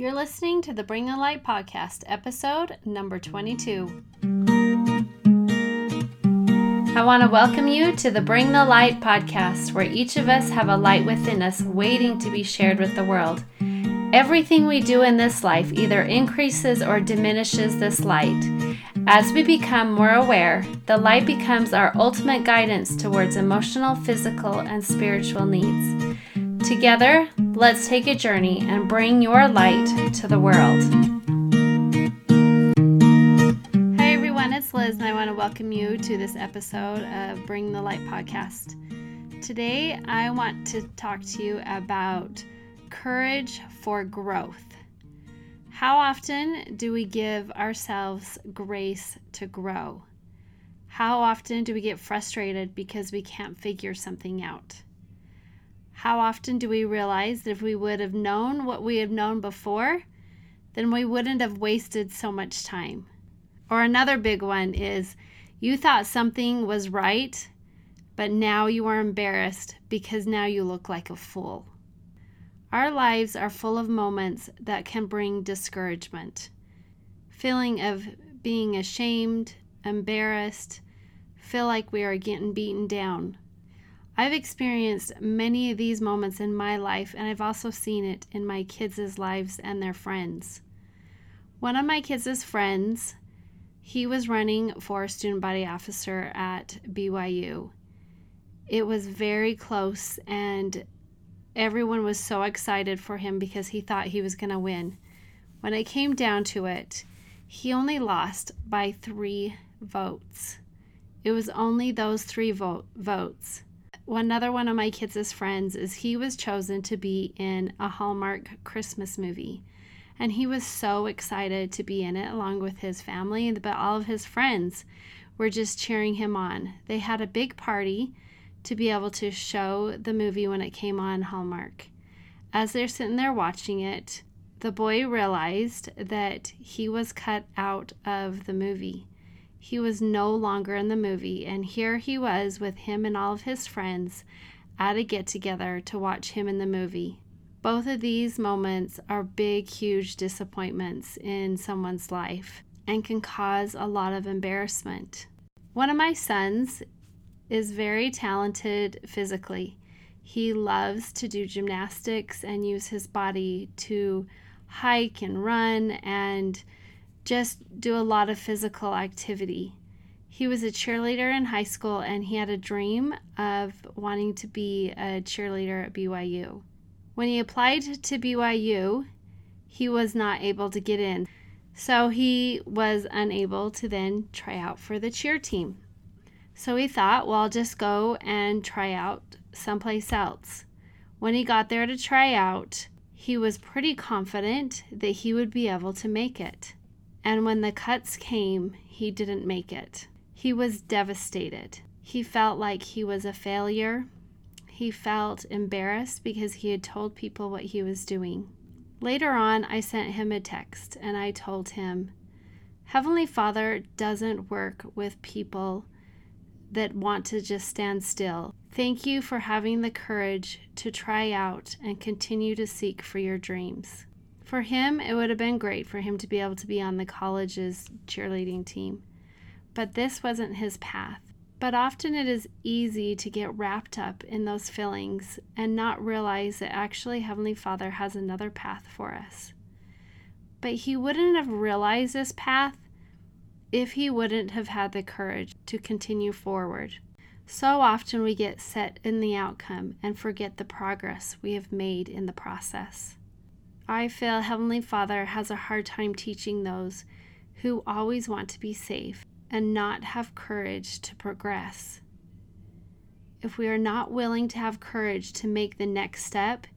You're listening to the Bring the Light podcast, episode number 22. I want to welcome you to the Bring the Light podcast, where each of us have a light within us waiting to be shared with the world. Everything we do in this life either increases or diminishes this light. As we become more aware, the light becomes our ultimate guidance towards emotional, physical, and spiritual needs. Together, let's take a journey and bring your light to the world. Hi, everyone, it's Liz, and I want to welcome you to this episode of Bring the Light podcast. Today, I want to talk to you about courage for growth. How often do we give ourselves grace to grow? How often do we get frustrated because we can't figure something out? How often do we realize that if we would have known what we have known before, then we wouldn't have wasted so much time? Or another big one is you thought something was right, but now you are embarrassed because now you look like a fool. Our lives are full of moments that can bring discouragement, feeling of being ashamed, embarrassed, feel like we are getting beaten down. I've experienced many of these moments in my life, and I've also seen it in my kids' lives and their friends. One of my kids' friends, he was running for student body officer at BYU. It was very close, and everyone was so excited for him because he thought he was going to win. When it came down to it, he only lost by three votes. It was only those three vote, votes. Another one of my kids' friends is he was chosen to be in a Hallmark Christmas movie. And he was so excited to be in it along with his family, but all of his friends were just cheering him on. They had a big party to be able to show the movie when it came on Hallmark. As they're sitting there watching it, the boy realized that he was cut out of the movie. He was no longer in the movie, and here he was with him and all of his friends at a get together to watch him in the movie. Both of these moments are big, huge disappointments in someone's life and can cause a lot of embarrassment. One of my sons is very talented physically. He loves to do gymnastics and use his body to hike and run and just do a lot of physical activity. He was a cheerleader in high school and he had a dream of wanting to be a cheerleader at BYU. When he applied to BYU, he was not able to get in. So he was unable to then try out for the cheer team. So he thought, well, I'll just go and try out someplace else. When he got there to try out, he was pretty confident that he would be able to make it. And when the cuts came, he didn't make it. He was devastated. He felt like he was a failure. He felt embarrassed because he had told people what he was doing. Later on, I sent him a text and I told him, Heavenly Father doesn't work with people that want to just stand still. Thank you for having the courage to try out and continue to seek for your dreams. For him, it would have been great for him to be able to be on the college's cheerleading team, but this wasn't his path. But often it is easy to get wrapped up in those feelings and not realize that actually Heavenly Father has another path for us. But he wouldn't have realized this path if he wouldn't have had the courage to continue forward. So often we get set in the outcome and forget the progress we have made in the process. I feel Heavenly Father has a hard time teaching those who always want to be safe and not have courage to progress. If we are not willing to have courage to make the next step,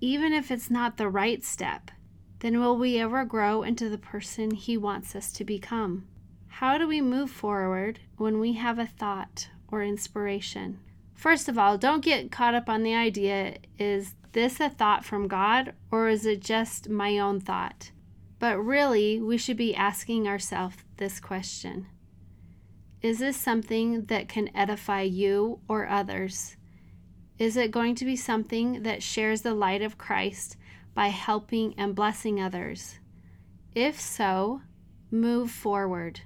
even if it's not the right step, then will we ever grow into the person He wants us to become? How do we move forward when we have a thought or inspiration? First of all, don't get caught up on the idea is this a thought from God or is it just my own thought? But really, we should be asking ourselves this question Is this something that can edify you or others? Is it going to be something that shares the light of Christ by helping and blessing others? If so, move forward.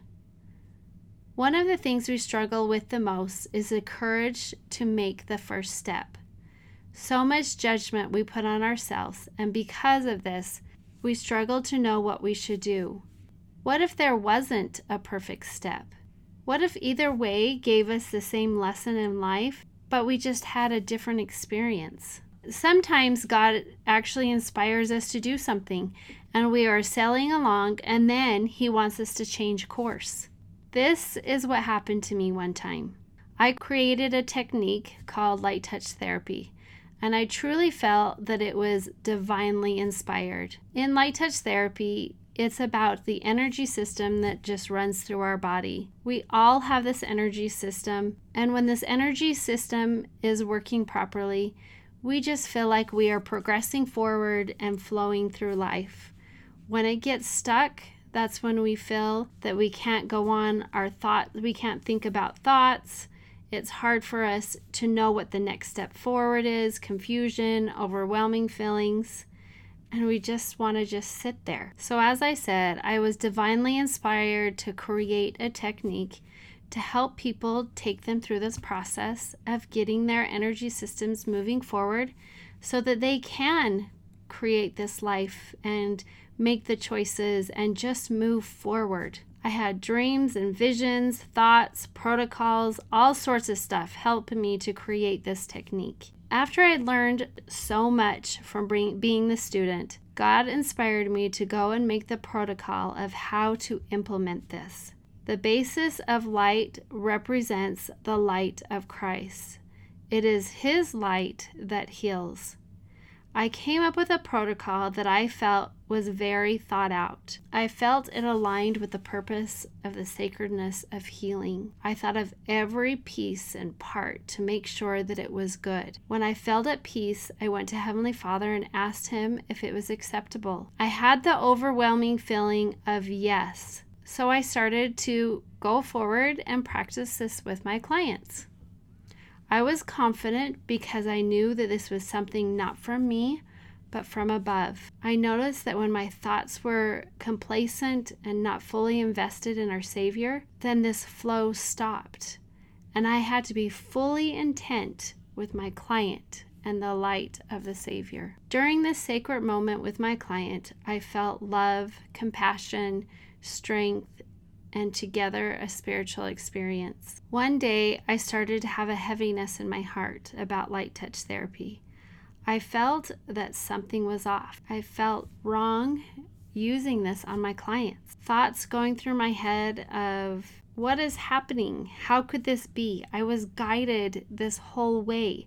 One of the things we struggle with the most is the courage to make the first step. So much judgment we put on ourselves, and because of this, we struggle to know what we should do. What if there wasn't a perfect step? What if either way gave us the same lesson in life, but we just had a different experience? Sometimes God actually inspires us to do something, and we are sailing along, and then He wants us to change course. This is what happened to me one time. I created a technique called light touch therapy, and I truly felt that it was divinely inspired. In light touch therapy, it's about the energy system that just runs through our body. We all have this energy system, and when this energy system is working properly, we just feel like we are progressing forward and flowing through life. When it gets stuck, that's when we feel that we can't go on our thought, we can't think about thoughts. It's hard for us to know what the next step forward is, confusion, overwhelming feelings, and we just want to just sit there. So, as I said, I was divinely inspired to create a technique to help people take them through this process of getting their energy systems moving forward so that they can create this life and make the choices, and just move forward. I had dreams and visions, thoughts, protocols, all sorts of stuff helping me to create this technique. After I had learned so much from being the student, God inspired me to go and make the protocol of how to implement this. The basis of light represents the light of Christ. It is His light that heals. I came up with a protocol that I felt was very thought out. I felt it aligned with the purpose of the sacredness of healing. I thought of every piece and part to make sure that it was good. When I felt at peace, I went to Heavenly Father and asked Him if it was acceptable. I had the overwhelming feeling of yes. So I started to go forward and practice this with my clients. I was confident because I knew that this was something not from me, but from above. I noticed that when my thoughts were complacent and not fully invested in our Savior, then this flow stopped. And I had to be fully intent with my client and the light of the Savior. During this sacred moment with my client, I felt love, compassion, strength, and together a spiritual experience. One day, I started to have a heaviness in my heart about light touch therapy. I felt that something was off. I felt wrong using this on my clients. Thoughts going through my head of what is happening? How could this be? I was guided this whole way.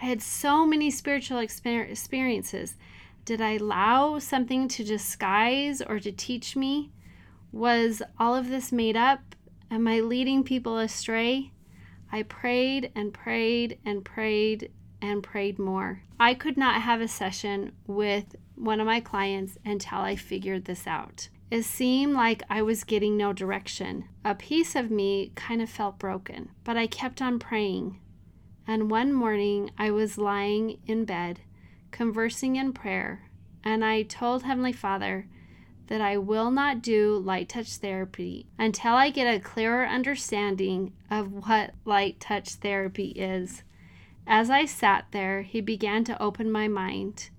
I had so many spiritual exper- experiences. Did I allow something to disguise or to teach me? Was all of this made up? Am I leading people astray? I prayed and prayed and prayed and prayed more. I could not have a session with one of my clients until I figured this out. It seemed like I was getting no direction. A piece of me kind of felt broken, but I kept on praying. And one morning I was lying in bed, conversing in prayer, and I told Heavenly Father, that I will not do light touch therapy until I get a clearer understanding of what light touch therapy is. As I sat there, He began to open my mind.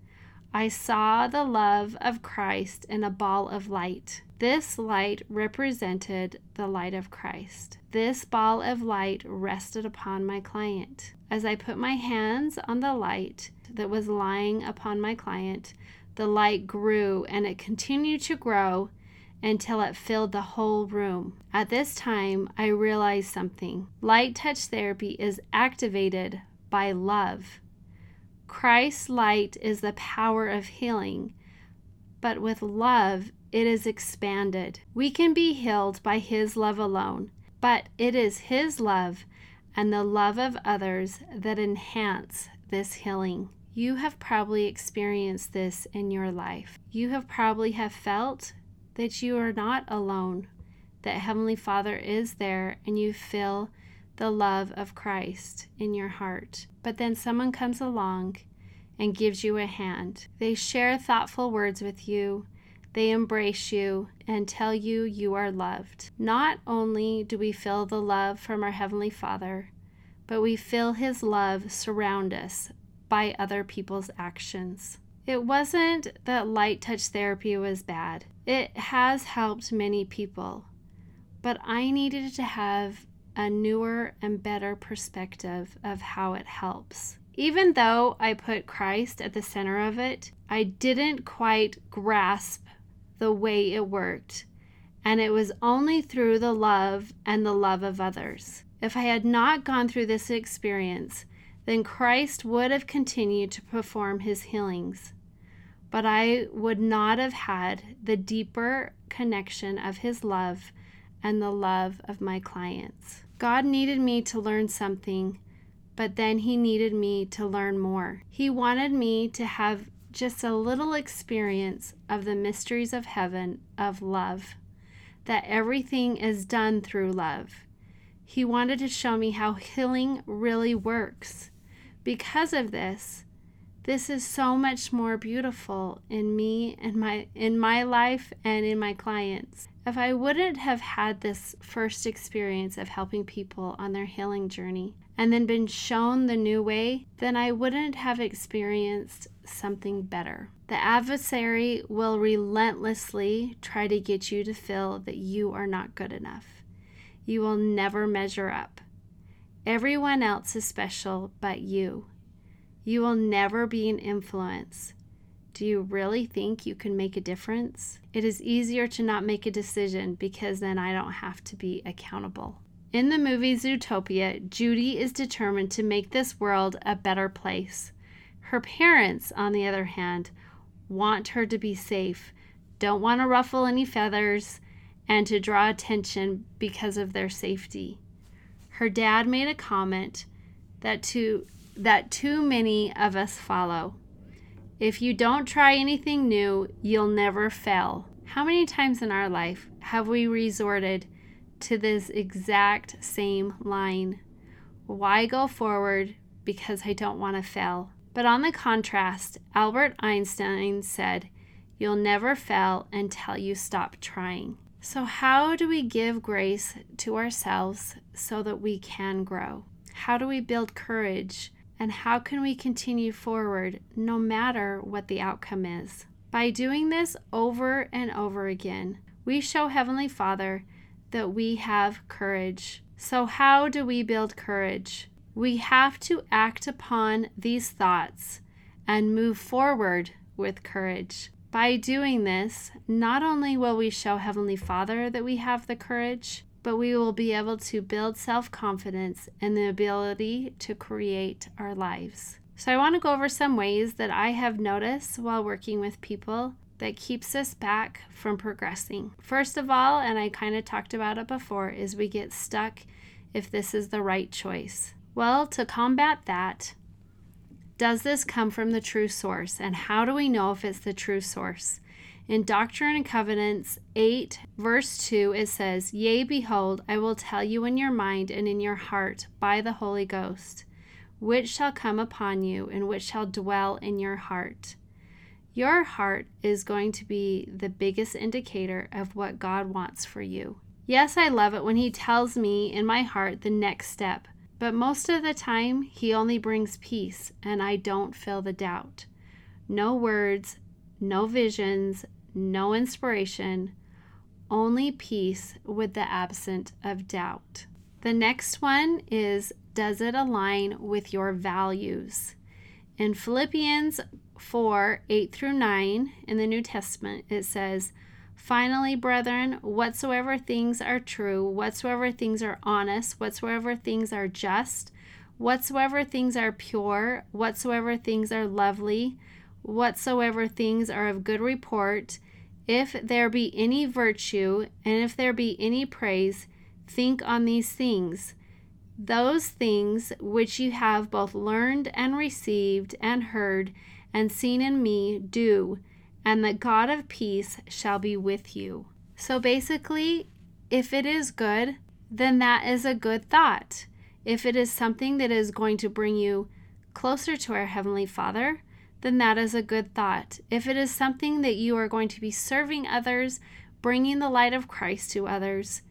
I saw the love of Christ in a ball of light. This light represented the light of Christ. This ball of light rested upon my client. As I put my hands on the light that was lying upon my client, the light grew and it continued to grow until it filled the whole room. At this time, I realized something. Light touch therapy is activated by love. Christ's light is the power of healing, but with love, it is expanded. We can be healed by His love alone, but it is His love and the love of others that enhance this healing. You have probably experienced this in your life. You have probably have felt that you are not alone, that Heavenly Father is there and you feel the love of Christ in your heart. But then someone comes along and gives you a hand. They share thoughtful words with you. They embrace you and tell you you are loved. Not only do we feel the love from our Heavenly Father, but we feel His love surround us by other people's actions. It wasn't that light touch therapy was bad, it has helped many people. But I needed to have a newer and better perspective of how it helps. Even though I put Christ at the center of it, I didn't quite grasp the way it worked. And it was only through the love and the love of others. If I had not gone through this experience, then Christ would have continued to perform his healings. But I would not have had the deeper connection of his love and the love of my clients. God needed me to learn something, but then He needed me to learn more. He wanted me to have just a little experience of the mysteries of heaven of love, that everything is done through love. He wanted to show me how healing really works. Because of this, this is so much more beautiful in me and my in my life and in my clients. If I wouldn't have had this first experience of helping people on their healing journey and then been shown the new way, then I wouldn't have experienced something better. The adversary will relentlessly try to get you to feel that you are not good enough. You will never measure up. Everyone else is special but you. You will never be an influence. Do you really think you can make a difference? It is easier to not make a decision because then I don't have to be accountable. In the movie Zootopia, Judy is determined to make this world a better place. Her parents, on the other hand, want her to be safe, don't want to ruffle any feathers, and to draw attention because of their safety. Her dad made a comment that to that too many of us follow. If you don't try anything new, you'll never fail. How many times in our life have we resorted to this exact same line? Why go forward? Because I don't want to fail. But on the contrast, Albert Einstein said, You'll never fail until you stop trying. So, how do we give grace to ourselves so that we can grow? How do we build courage and how can we continue forward no matter what the outcome is? By doing this over and over again, we show Heavenly Father that we have courage. So, how do we build courage? We have to act upon these thoughts and move forward with courage. By doing this, not only will we show Heavenly Father that we have the courage, but we will be able to build self confidence and the ability to create our lives. So, I want to go over some ways that I have noticed while working with people that keeps us back from progressing. First of all, and I kind of talked about it before, is we get stuck if this is the right choice. Well, to combat that, does this come from the true source? And how do we know if it's the true source? In Doctrine and Covenants 8, verse 2, it says, Yea, behold, I will tell you in your mind and in your heart by the Holy Ghost, which shall come upon you and which shall dwell in your heart. Your heart is going to be the biggest indicator of what God wants for you. Yes, I love it when He tells me in my heart the next step, but most of the time, He only brings peace and I don't feel the doubt. No words, no visions, no inspiration, only peace with the absence of doubt. The next one is Does it align with your values? In Philippians 4 8 through 9 in the New Testament, it says, Finally, brethren, whatsoever things are true, whatsoever things are honest, whatsoever things are just, whatsoever things are pure, whatsoever things are lovely, whatsoever things are of good report, if there be any virtue, and if there be any praise, think on these things. Those things which you have both learned and received and heard and seen in me, do, and the God of peace shall be with you. So basically, if it is good, then that is a good thought. If it is something that is going to bring you closer to our Heavenly Father, then that is a good thought. If it is something that you are going to be serving others, bringing the light of Christ to others,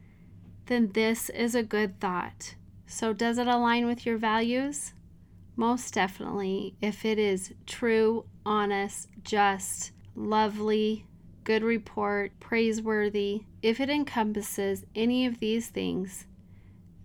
then this is a good thought. So, does it align with your values? Most definitely. If it is true, honest, just, lovely, good report, praiseworthy, if it encompasses any of these things,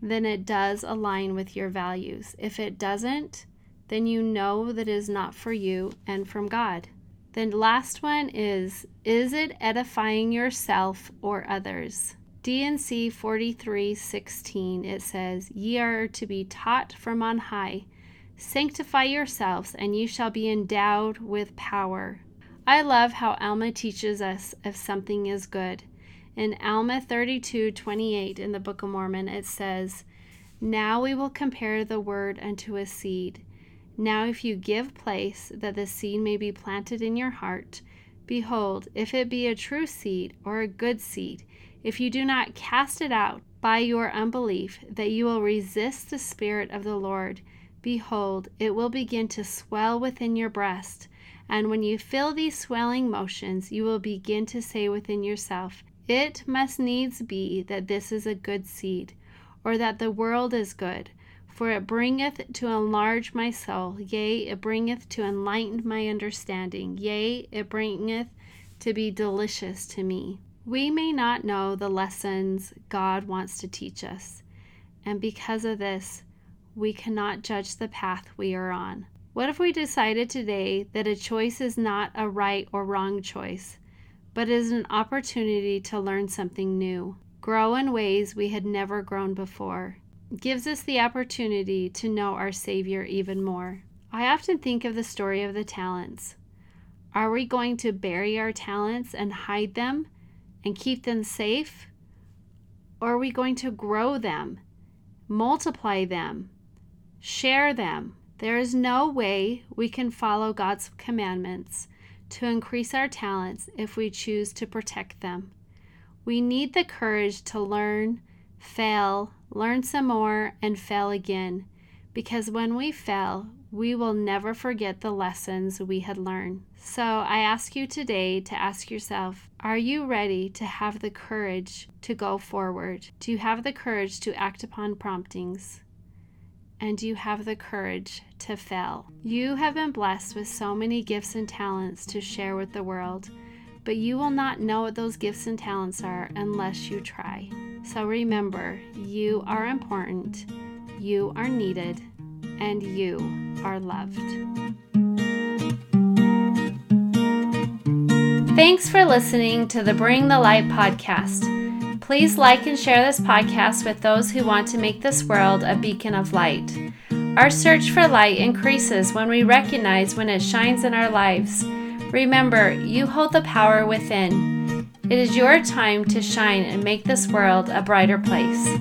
then it does align with your values. If it doesn't, then you know that it is not for you and from God. Then last one is Is it edifying yourself or others? D&C 43:16 it says, "Ye are to be taught from on high. Sanctify yourselves, and ye shall be endowed with power." I love how Alma teaches us if something is good. In Alma 32:28 in the Book of Mormon it says, "Now we will compare the word unto a seed. Now if you give place that the seed may be planted in your heart, behold, if it be a true seed or a good seed, if you do not cast it out by your unbelief, that you will resist the Spirit of the Lord, behold, it will begin to swell within your breast. And when you feel these swelling motions, you will begin to say within yourself, It must needs be that this is a good seed, or that the world is good. For it bringeth to enlarge my soul, yea, it bringeth to enlighten my understanding, yea, it bringeth to be delicious to me. We may not know the lessons God wants to teach us, and because of this, we cannot judge the path we are on. What if we decided today that a choice is not a right or wrong choice, but is an opportunity to learn something new, grow in ways we had never grown before? gives us the opportunity to know our Savior even more. I often think of the story of the talents. Are we going to bury our talents and hide them and keep them safe? Or are we going to grow them, multiply them, share them? There is no way we can follow God's commandments to increase our talents if we choose to protect them. We need the courage to learn, fail, learn some more, and fail again, because when we fail, we will never forget the lessons we had learned. So I ask you today to ask yourself Are you ready to have the courage to go forward? Do you have the courage to act upon promptings? And you have the courage to fail? You have been blessed with so many gifts and talents to share with the world, but you will not know what those gifts and talents are unless you try. So remember, you are important, you are needed, and you are loved. Thanks for listening to the Bring the Light podcast. Please like and share this podcast with those who want to make this world a beacon of light. Our search for light increases when we recognize when it shines in our lives. Remember, you hold the power within. It is your time to shine and make this world a brighter place.